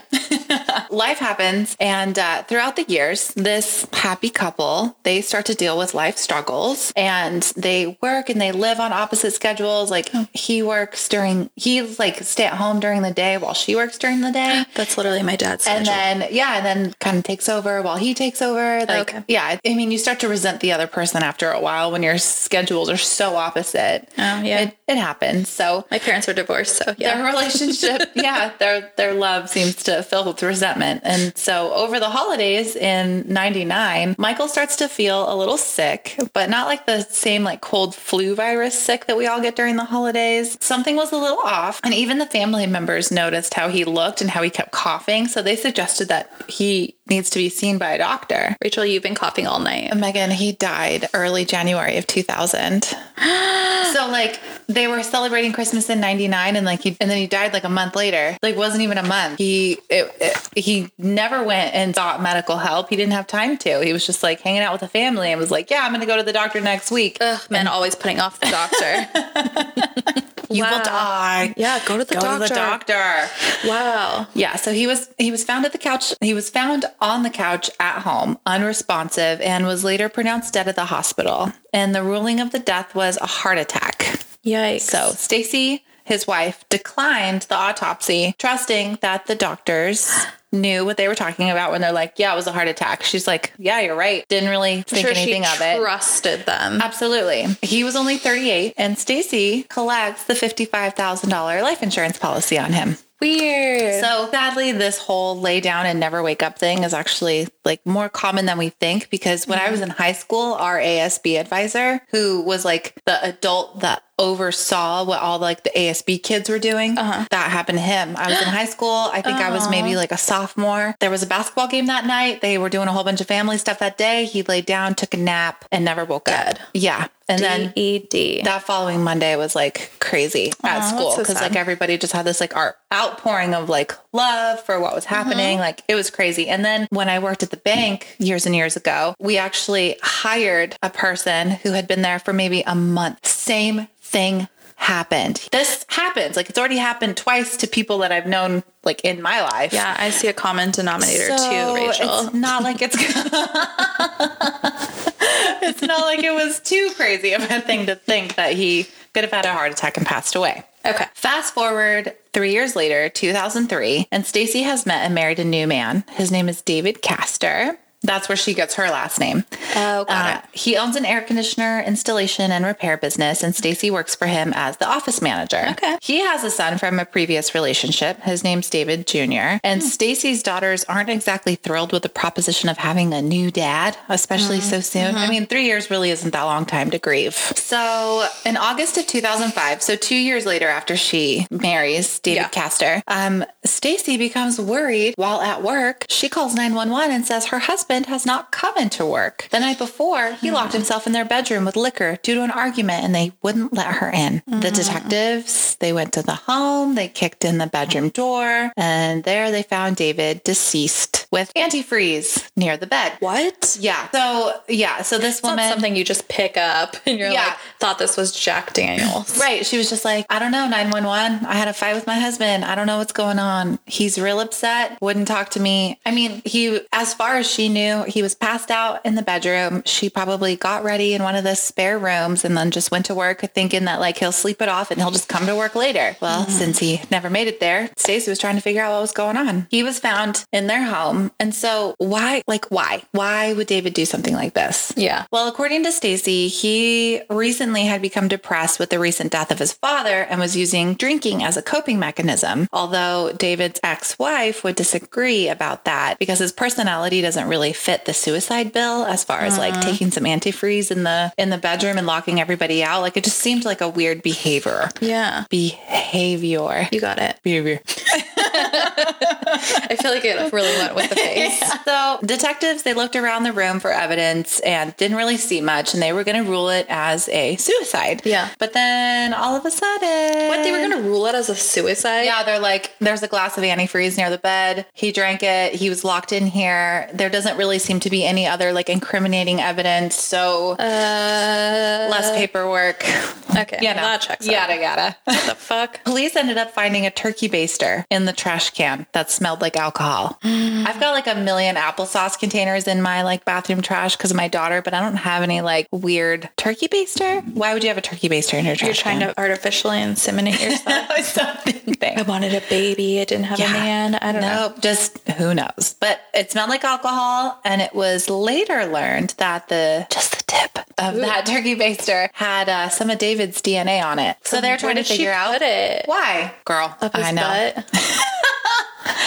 life happens. And uh, throughout the years, this happy couple, they start to deal with life struggles and they work and they live on opposite schedules. Like he works during, he's like stay at home during the day while she works during the day. That's literally my dad's And schedule. then, yeah, and then kind of takes over while he takes over. Like, Okay. yeah, I mean, you start to resent the other person after a while when your schedules are so opposite. Oh, yeah. It, it happens. So my parents were divorced, so yeah. their relationship, yeah, their their love seems to fill resentment. And so over the holidays in 99, Michael starts to feel a little sick, but not like the same like cold flu virus sick that we all get during the holidays. Something was a little off. And even the family members noticed how he looked and how he kept coughing. So they suggested that he needs to be seen by a doctor. Rachel, you've been coughing all night. Megan, he died early January of 2000. so like they were celebrating Christmas in 99 and like he and then he died like a month later. Like wasn't even a month. He it, it- he never went and sought medical help. He didn't have time to. He was just like hanging out with the family and was like, "Yeah, I'm going to go to the doctor next week." Ugh, men always putting off the doctor. you Wow. will die. yeah, go to the doctor. Go doctor. to the doctor. Wow. Yeah, so he was he was found at the couch. He was found on the couch at home, unresponsive, and was later pronounced dead at the hospital. And the ruling of the death was a heart attack. Yikes. So Stacy, his wife, declined the autopsy, trusting that the doctors knew what they were talking about when they're like, "Yeah, it was a heart attack." She's like, "Yeah, you're right." Didn't really think sure anything of it. trusted them. Absolutely. He was only 38 and Stacy collects the $55,000 life insurance policy on him. Weird. So sadly, this whole lay down and never wake up thing is actually like more common than we think because when I was mm-hmm. in high school, our ASB advisor, who was like the adult that oversaw what all like the ASB kids were doing, uh-huh. that happened to him. I was in high school. I think I was maybe like a sophomore. There was a basketball game that night. They were doing a whole bunch of family stuff that day. He laid down, took a nap, and never woke Dead. up. Yeah. And then ED. that following Monday was like crazy at Aw, school that's so because like everybody just had this like art outpouring of like love for what was mm-hmm. happening. Like it was crazy. And then when I worked at the bank years and years ago, we actually hired a person who had been there for maybe a month. Same thing happened. This happens. Like it's already happened twice to people that I've known like in my life. yeah, I see a common denominator too, Rachel. It's not like it's It's not like it was too crazy of a thing to think that he could have had a heart attack and passed away. Okay. Fast forward three years later, 2003, and Stacy has met and married a new man. His name is David Castor. That's where she gets her last name. Oh, got Uh, it. he owns an air conditioner installation and repair business, and Stacy works for him as the office manager. Okay. He has a son from a previous relationship. His name's David Jr. And Stacy's daughters aren't exactly thrilled with the proposition of having a new dad, especially so soon. I mean, three years really isn't that long time to grieve. So, in August of 2005, so two years later after she marries David Yeah. Castor, um, Stacy becomes worried while at work. She calls 911 and says her husband has not come into work. The night before, he mm-hmm. locked himself in their bedroom with liquor due to an argument and they wouldn't let her in. The mm-hmm. detectives, they went to the home, they kicked in the bedroom door, and there they found David deceased with antifreeze near the bed. What? Yeah. So, yeah. So this It's not woman. something you just pick up and you're Yeah. like, thought this was Jack Daniels. Right. She was just like, I don't know, 911. I had a fight with my husband. I don't know what's going on. He's real upset. Wouldn't talk to me. I mean, he, as far as she knew, he was passed out in the bedroom. She probably got ready in one of the spare rooms and then just went to work thinking that like he'll sleep it off and he'll just come to work later. Well, mm-hmm. since he never made it there, Stacy was trying to figure out what was going on. He was found in their home. And so why, like, why? Why would David do something like this? Yeah. Well, according to Stacy, he recently had become depressed with the recent death of his father and was using drinking as a coping mechanism. Although David's ex-wife would disagree about that because his personality doesn't really fit the suicide bill as far as like uh-huh. taking some antifreeze in the in the bedroom and locking everybody out. Like it just seemed like a weird behavior. Yeah. Behavior. You got it. Behavior. I feel like it really went with the face. So detectives, they looked around the room for evidence and didn't really see much, and they were going to rule it as a suicide. Yeah. But then all of a sudden, What they were gonna rule it as a suicide? Yeah, they're like, there's a glass of antifreeze near the bed. He drank it. He was locked in here. There doesn't really seem to be any other like incriminating evidence. So Uh, less paperwork, Okay. You know, that checks out. yada yada. What the fuck? Police ended up finding a turkey baster in the trash can that smelled like alcohol. I've got like a million applesauce containers in my like bathroom trash because of my daughter, but I don't have any like weird turkey baster. Why would you have a turkey baster in your trash You're trying can? to artificially inseminate yourself. something. I wanted a baby. It didn't have a man. I don't know. Just who knows. But it smelled like alcohol, and it was later learned that the just the tip of that turkey baster had uh, some of David's DNA on it. So they're trying to figure out it? why, girl. I know.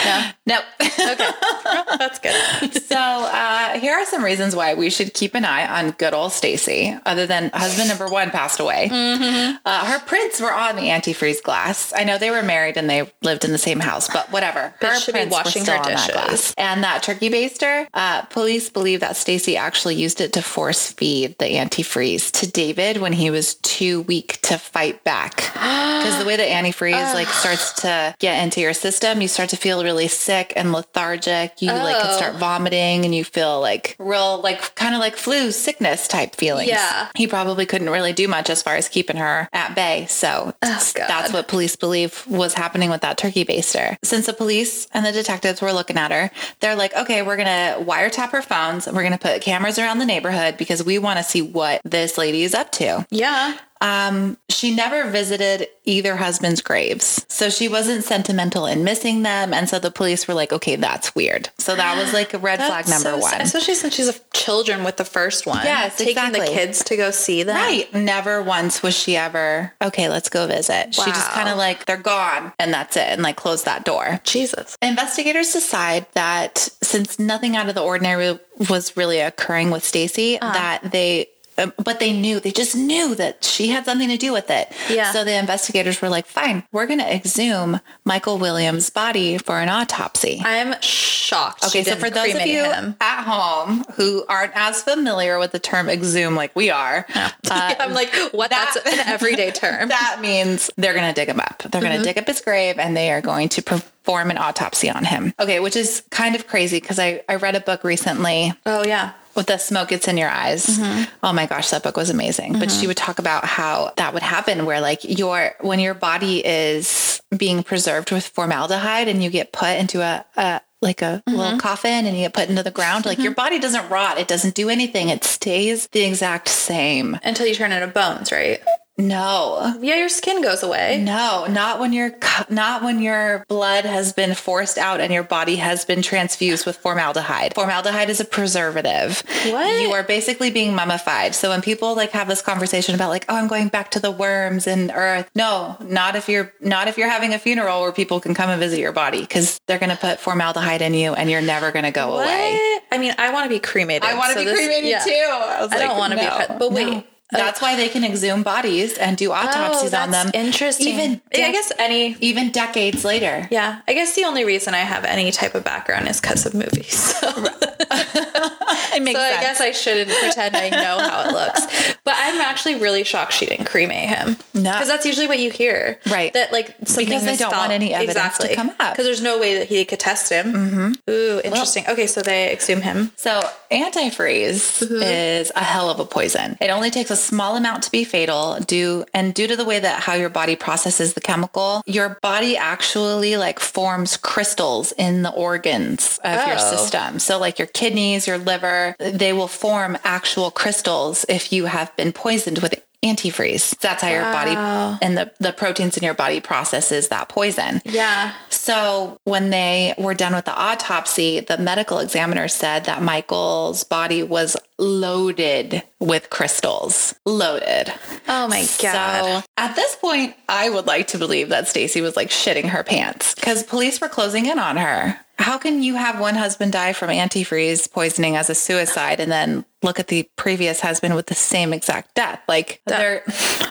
no. No. Okay. Well, that's good. so uh, here are some reasons why we should keep an eye on good old Stacy. Other than husband number one passed away, uh, her prints were on the antifreeze glass. I know they were married and they lived in the same house, but whatever. Her should be prints were still her on that glass. And that turkey baster, uh, police believe that Stacy actually used it to force feed the antifreeze to David when he was too weak to fight back. Because the way the antifreeze like starts to get into your system, you start to feel really sick and lethargic. You like can Oh. start vomiting and you feel like real, like kind of like flu sickness type feelings. Yeah. He probably couldn't really do much as far as keeping her at bay. So Oh, that's what police believe was happening with that turkey baster. Since the police and the detectives were looking at her, they're like, okay, we're going to wiretap her phones and we're going to put cameras around the neighborhood because we want to see what this lady is up to. Yeah. Um, she never visited either husband's graves. So she wasn't sentimental in missing them. And so the police were like, okay, that's weird. So that was like a red flag number so one. sad, Especially since she's a children with the first one. Yes, Taking the kids to go see them. Right. Never once was she ever, okay, let's go visit. She just kind of like, they're gone and that's it. And like close that door. Jesus. Investigators decide that since nothing out of the ordinary was really occurring with Stacy, Uh-huh. that they but they knew, they just knew that she had something to do with it. Yeah. So the investigators were like, fine, we're going to exhume Michael Williams' body for an autopsy. I'm shocked. Okay, so for those of you him. at home who aren't as familiar with the term exhume like we are, uh, I'm like, what? that- That's an everyday term. that means they're going to dig him up. They're going to dig up his grave and they are going to perform an autopsy on him. Okay, which is kind of crazy because I, I read a book recently oh yeah. With the smoke gets in your eyes. Mm-hmm. Oh my gosh, that book was amazing. But she mm-hmm. would talk about how that would happen where like your when your body is being preserved with formaldehyde and you get put into a, a like a little mm-hmm. coffin and you get put into the ground, like your body doesn't rot. It doesn't do anything. It stays the exact same. Until you turn into bones, right? No. Yeah, your skin goes away. No, not when your not when your blood has been forced out and your body has been transfused with formaldehyde. Formaldehyde is a preservative. What? You are basically being mummified. So when people like have this conversation about like, oh, I'm going back to the worms and earth. No, not if you're not if you're having a funeral where people can come and visit your body because they're going to put formaldehyde in you and you're never going to go What? away. I mean, I want to be cremated. I want to so be this- cremated yeah. too. I, I like, don't want to no, be. But wait. no. That's why they can exhume bodies and do autopsies oh, on them. Interesting. Even Yeah, I guess any. even decades later. Yeah, I guess the only reason I have any type of background is because of movies. So, It makes so I guess I shouldn't pretend I know how it looks. But I'm actually really shocked she didn't cremate him. No. because that's usually what you hear. Right. That like something Because they don't want any evidence to exactly. come up. Because there's no way that he could test him. Mm-hmm. Ooh, interesting. okay, so they exhume him. So antifreeze is a hell of a poison. It only takes a small amount to be fatal due and due to the way that how your body processes the chemical, your body actually like forms crystals in the organs of your Oh. system. So like your kidneys, your liver, they will form actual crystals if you have been poisoned with antifreeze. That's how your body and the, the proteins in your body processes that poison. Yeah. So when they were done with the autopsy, the medical examiner said that Michael's body was loaded with crystals. Loaded. Oh my god. So at this point, I would like to believe that Stacy was like shitting her pants because police were closing in on her. How can you have one husband die from antifreeze poisoning as a suicide and then look at the previous husband with the same exact death? Like they're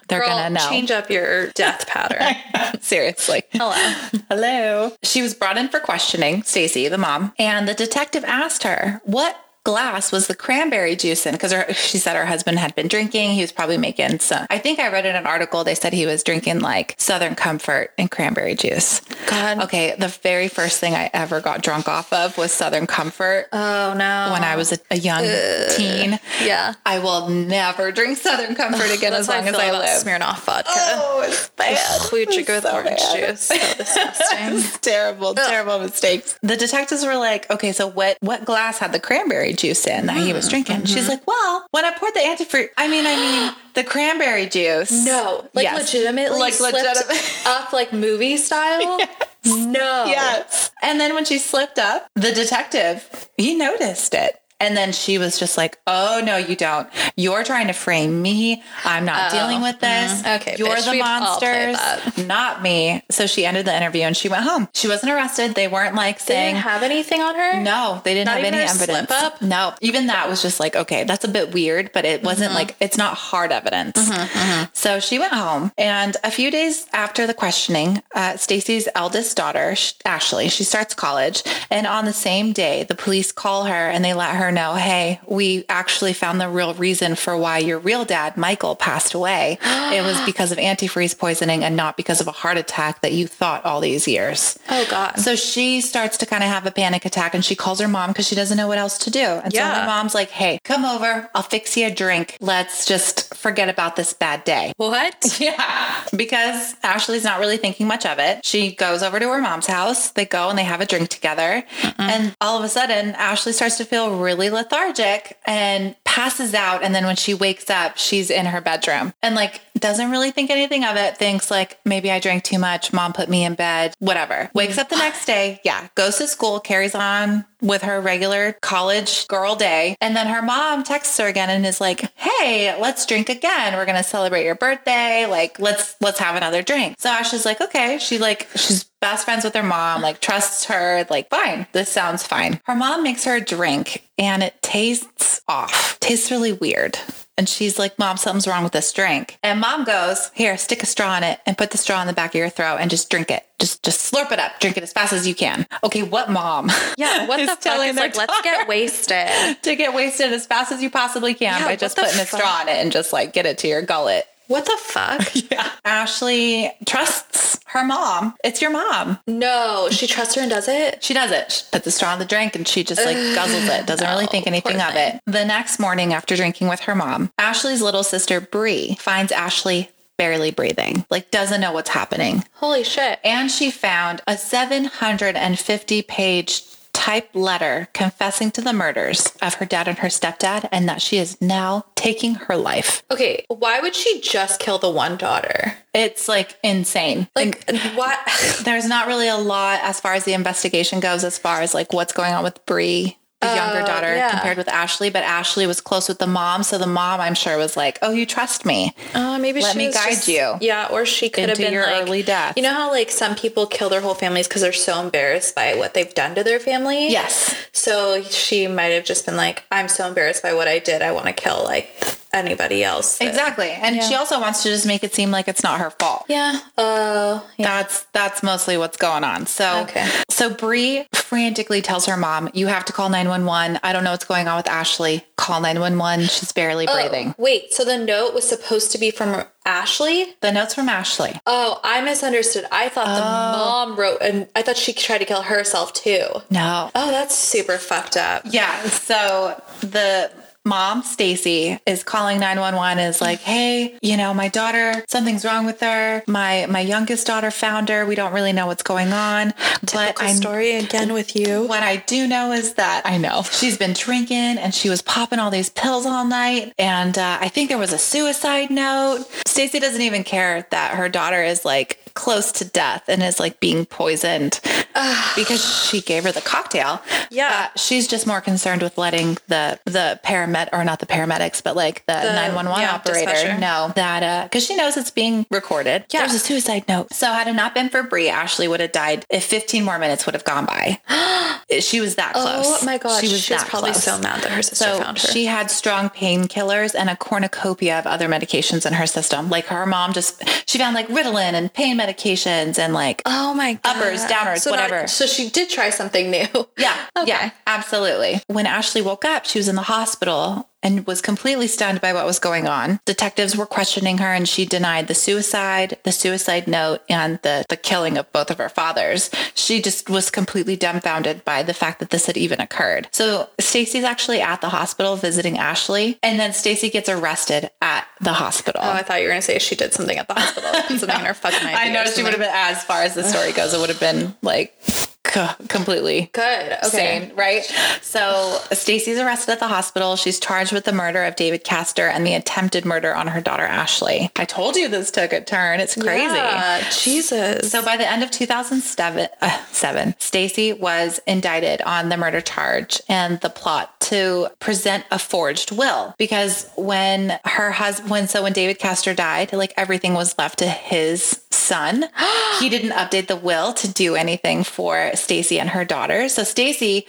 they're Girl, gonna know. change up your death pattern. Seriously. Hello. Hello. She was brought in for questioning, Stacy, the mom, and the detective asked her, "What glass was the cranberry juice in?" Because she said her husband had been drinking. He was probably making some. I think I read in an article they said he was drinking like Southern Comfort and cranberry juice. God. Okay, the very first thing I ever got drunk off of was Southern Comfort Oh no. when I was a, a young teen. Yeah. I will never drink Southern Comfort again as long I as I live. Smirnoff vodka. Oh, it's bad. we drink it with so orange bad. juice. So disgusting. Terrible, terrible mistakes. The detectives were like, okay, so what what glass had the cranberry juice in that he was mm, drinking? She's mm-hmm. like, well, when I poured the antifreeze, I mean, I mean the cranberry juice. No, like Yes. legitimately, Like legitimate- up like movie style. No. Yes. And then when she slipped up, the detective, he noticed it. And then she was just like, "Oh no, you don't. You're trying to frame me. I'm not dealing with this. Mm, okay, you're bitch, the we've all played monsters, not me." So she ended the interview and she went home. She wasn't arrested. They weren't like They saying didn't have anything on her. no, they didn't Not have any evidence. No, even that was just like, okay, that's a bit weird, but it wasn't Mm-hmm. like, it's not hard evidence. So she went home. And a few days after the questioning, uh, Stacy's eldest daughter, Ashley, she starts college. And on the same day, the police call her and they let her know, hey, we actually found the real reason for why your real dad, Michael, passed away. it was because of antifreeze poisoning and not because of a heart attack that you thought all these years. Oh God. So she starts to kind of have a panic attack and she calls her mom because she doesn't know what else to do. And so Yeah. her mom's like, hey, come over. I'll fix you a drink. Let's just forget about this bad day. what? Yeah. Because Ashley's not really thinking much of it. She goes over to her mom's house. They go and they have a drink together. And all of a sudden, Ashley starts to feel really lethargic and passes out. And then when she wakes up, she's in her bedroom and like doesn't really think anything of it. Thinks like maybe I drank too much. Mom put me in bed, whatever. Wakes up the next day. Yeah. Goes to school, carries on with her regular college girl day. And then her mom texts her again and is like, Hey, let's drink again. We're to celebrate your birthday. Like, let's, let's have another drink. So Ashley's like, okay. She like, she's best friends with her mom, like trusts her, like, fine, this sounds fine. Her mom makes her a drink and it tastes off, tastes really weird. And she's like, Mom, something's wrong with this drink. And mom goes, Here, stick a straw in it and put the straw in the back of your throat and just drink it. Just just slurp it up. Drink it as fast as you can. Okay, what mom? Yeah. What the fuck? telling It's like, let's get wasted. to get wasted as fast as you possibly can Yeah, by just putting a straw in it and just like get it to your gullet. What the fuck? Yeah. Ashley trusts her mom. It's your mom. No, she trusts her and does it. She does it. She puts the straw in the drink and she just like guzzles it. Doesn't really think anything of it. The next morning after drinking with her mom, Ashley's little sister Bree finds Ashley barely breathing, like doesn't know what's happening. Holy shit. And she found a 750 page type letter confessing to the murders of her dad and her stepdad and that she is now taking her life. Okay, why would she just kill the one daughter? It's like insane. Like, what? There's not really a lot as far as the investigation goes, as far as like what's going on with Bree, the younger Oh, daughter, yeah. compared with Ashley. But Ashley was close with the mom, so the mom, I'm sure, was like, "Oh, you trust me." Uh, maybe Let she me guide just- you Yeah, or she could have been your like, early death. You know how like some people kill their whole families because they're so embarrassed by what they've done to their family. Yes. So she might have just been like, I'm so embarrassed by what I did. I want to kill like anybody else. that- Exactly, and she also wants to just make it seem like it's not her fault. Yeah. Oh. yeah. That's that's mostly what's going on. So Okay. so Bree frantically tells her mom, "You have to call 911. I don't know what's going on with Ashley. Call 911. She's barely oh, breathing." Oh, wait. So the note was supposed to be from Ashley. The notes from Ashley. Oh, I misunderstood. I thought the oh. mom wrote, and I thought she tried to kill herself too. No. Oh, that's super fucked up. Yeah. So the mom, Stacy, is calling 911 is like, "Hey, you know, my daughter, something's wrong with her. My my youngest daughter found her. We don't really know what's going on, but Typical I story again with you. What I do know is that I know she's been drinking and she was popping all these pills all night. And uh, I think there was a suicide note. Stacy doesn't even care that her daughter is like close to death and is like being poisoned because she gave her the cocktail. Yeah. Uh, she's just more concerned with letting the the paramed or not the paramedics, but like the, 911 yeah, operator dispatcher. know that because she knows it's being recorded. Yeah. There's a suicide note. So had it not been for Bree, Ashley would have died if 15 more minutes would have gone by. she was that close. Oh my god, she was, that probably close. so mad that her sister So found her. she had strong painkillers and a cornucopia of other medications in her system. Like her mom just, she found like Ritalin and pain medications and like, oh my god, Uppers, downers, so not- whatever. so she did try something new. yeah, Okay. yeah, absolutely. When Ashley woke up, she was in the hospital and was completely stunned by what was going on. Detectives were questioning her and she denied the suicide, the suicide note, and the, the killing of both of her fathers. She just was completely dumbfounded by the fact that this had even occurred. So Stacy's actually at the hospital visiting Ashley, and then Stacy gets arrested at the hospital. Oh, I thought you were going to say she did something at the hospital. Something in her fucking. I know she would have been as far as the story goes. It would have been like completely Good. Okay. sane, right? So Stacy's arrested at the hospital. She's charged with the murder of David Castor and the attempted murder on her daughter Ashley. I told you this took a turn. It's crazy. Yeah, Jesus. So by the end of 2007, uh, seven, Stacy was indicted on the murder charge and the plot to present a forged will because when her husband, when so when David Castor died, like everything was left to his son. he didn't update the will to do anything for Stacy and her daughter. So Stacy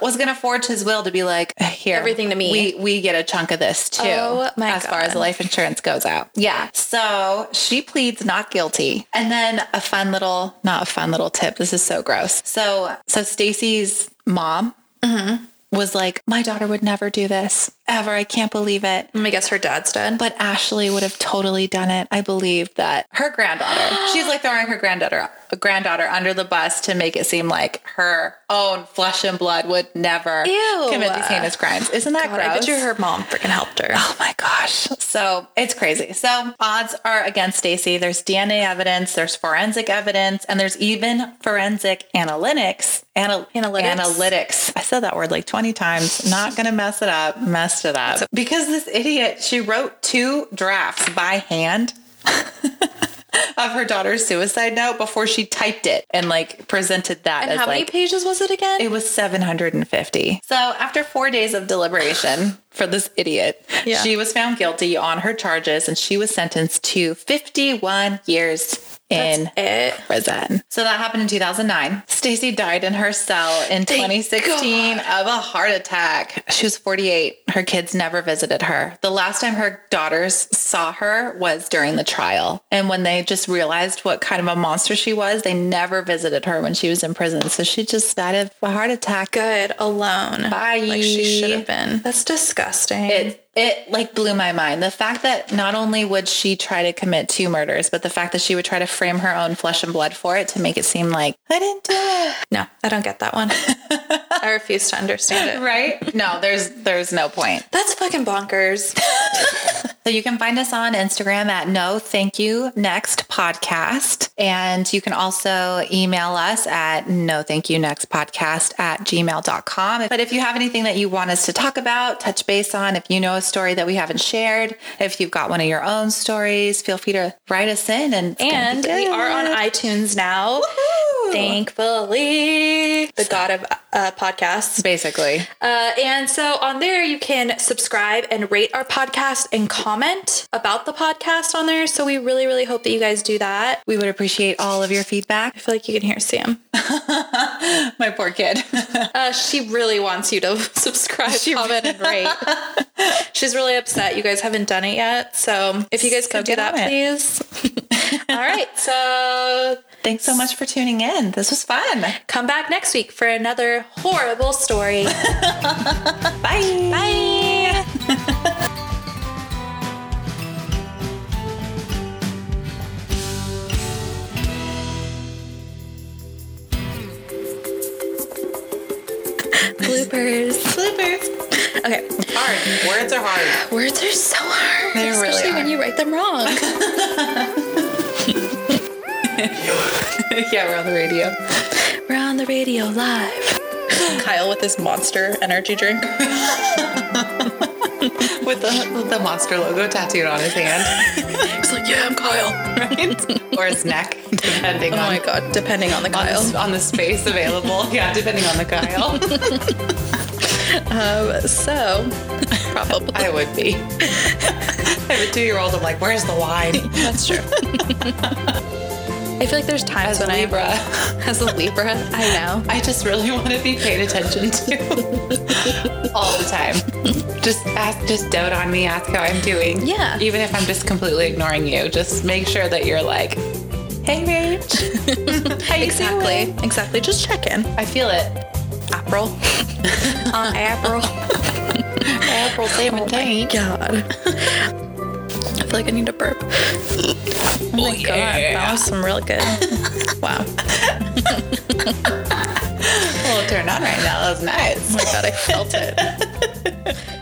was going to forge his will to be like, here, Everything to me. We we get a chunk of this too, Oh, my as far as life insurance goes out. Yeah. So she pleads not guilty. And then a fun little, not a fun little tip. This is so gross. So, so Stacy's mom Mm-hmm. was like, my daughter would never do this ever. I can't believe it. I guess her dad's dead. But Ashley would have totally done it. I believe that her granddaughter, she's like throwing her granddaughter, granddaughter under the bus to make it seem like her own flesh and blood would never Ew. commit these heinous crimes. Isn't that God, gross? I bet you her mom freaking helped her. Oh my gosh. So it's crazy. So odds are against Stacy. There's DNA evidence, there's forensic evidence, and there's even forensic analytics. Anal- Analytics? Analytics. I said that word like 20 times. Not going to mess it up. Messed it up. Because this idiot, she wrote two drafts by hand. of her daughter's suicide note before she typed it and like presented that and as how like many pages was it again? it was 750. So after four days of deliberation for this idiot, Yeah. she was found guilty on her charges and she was sentenced to 51 years in prison. So that happened in 2009. Stacy died in her cell in 2016 of a heart attack. She was 48. Her kids never visited her. The last time her daughters saw her was during the trial. And when they just realized what kind of a monster she was, they never visited her when she was in prison. So she just died of a heart attack. Good alone. Bye. Like she should have been. That's disgusting. It it like blew my mind. The fact that not only would she try to commit two murders, but the fact that she would try to frame her own flesh and blood for it to make it seem like I didn't do it. no, I don't get that one. I refuse to understand it. Right? No, there's there's no point. That's fucking bonkers. So you can find us on Instagram at no thank you next podcast. And you can also email us at no thank you next podcast at gmail.com. But if you have anything that you want us to talk about, touch base on, if you know story that we haven't shared, if you've got one of your own stories, feel free to write us in and it's gonna be And we are on iTunes now. Woohoo! Thankfully, the god of uh, podcasts. Basically. Uh, and so on there, you can subscribe and rate our podcast and comment about the podcast on there. So we really, really hope that you guys do that. We would appreciate all of your feedback. I feel like you can hear Sam. My poor kid. Uh, she really wants you to subscribe, she comment, and rate. She's really upset you guys haven't done it yet. So if you guys So could do that, please. All right. So Thanks so much for tuning in. This was fun. come back next week for another horrible story. Bye. Bye. Bloopers. Bloopers. Okay. Hard. Words are hard. Words are so hard. They really especially are. when you write them wrong. yeah, we're on the radio. We're on the radio live. Kyle with his monster energy drink. With the, with the monster logo tattooed on his hand. He's like, yeah, I'm Kyle. Right? or his neck, depending Oh on, my god, depending on the on, Kyle. the, on the space available. Yeah, depending on the Kyle. Um, so, probably. I would be. I have a two year old. I'm like, where's the wine? That's true. I feel like there's times As when Libra. I, as a Libra, I know. I just really want to be paid attention to all the time. Just ask, just dote on me, ask how I'm doing. Yeah. Even if I'm just completely ignoring you, just make sure that you're like, hey, Rach. Exactly. doing? Exactly. Just check in. I feel it. April. On uh, April. April 17th. God. I feel like I need to burp. Oh my god, that was some real good. Wow. A little turned on right now. That was nice. Oh my god, I felt it.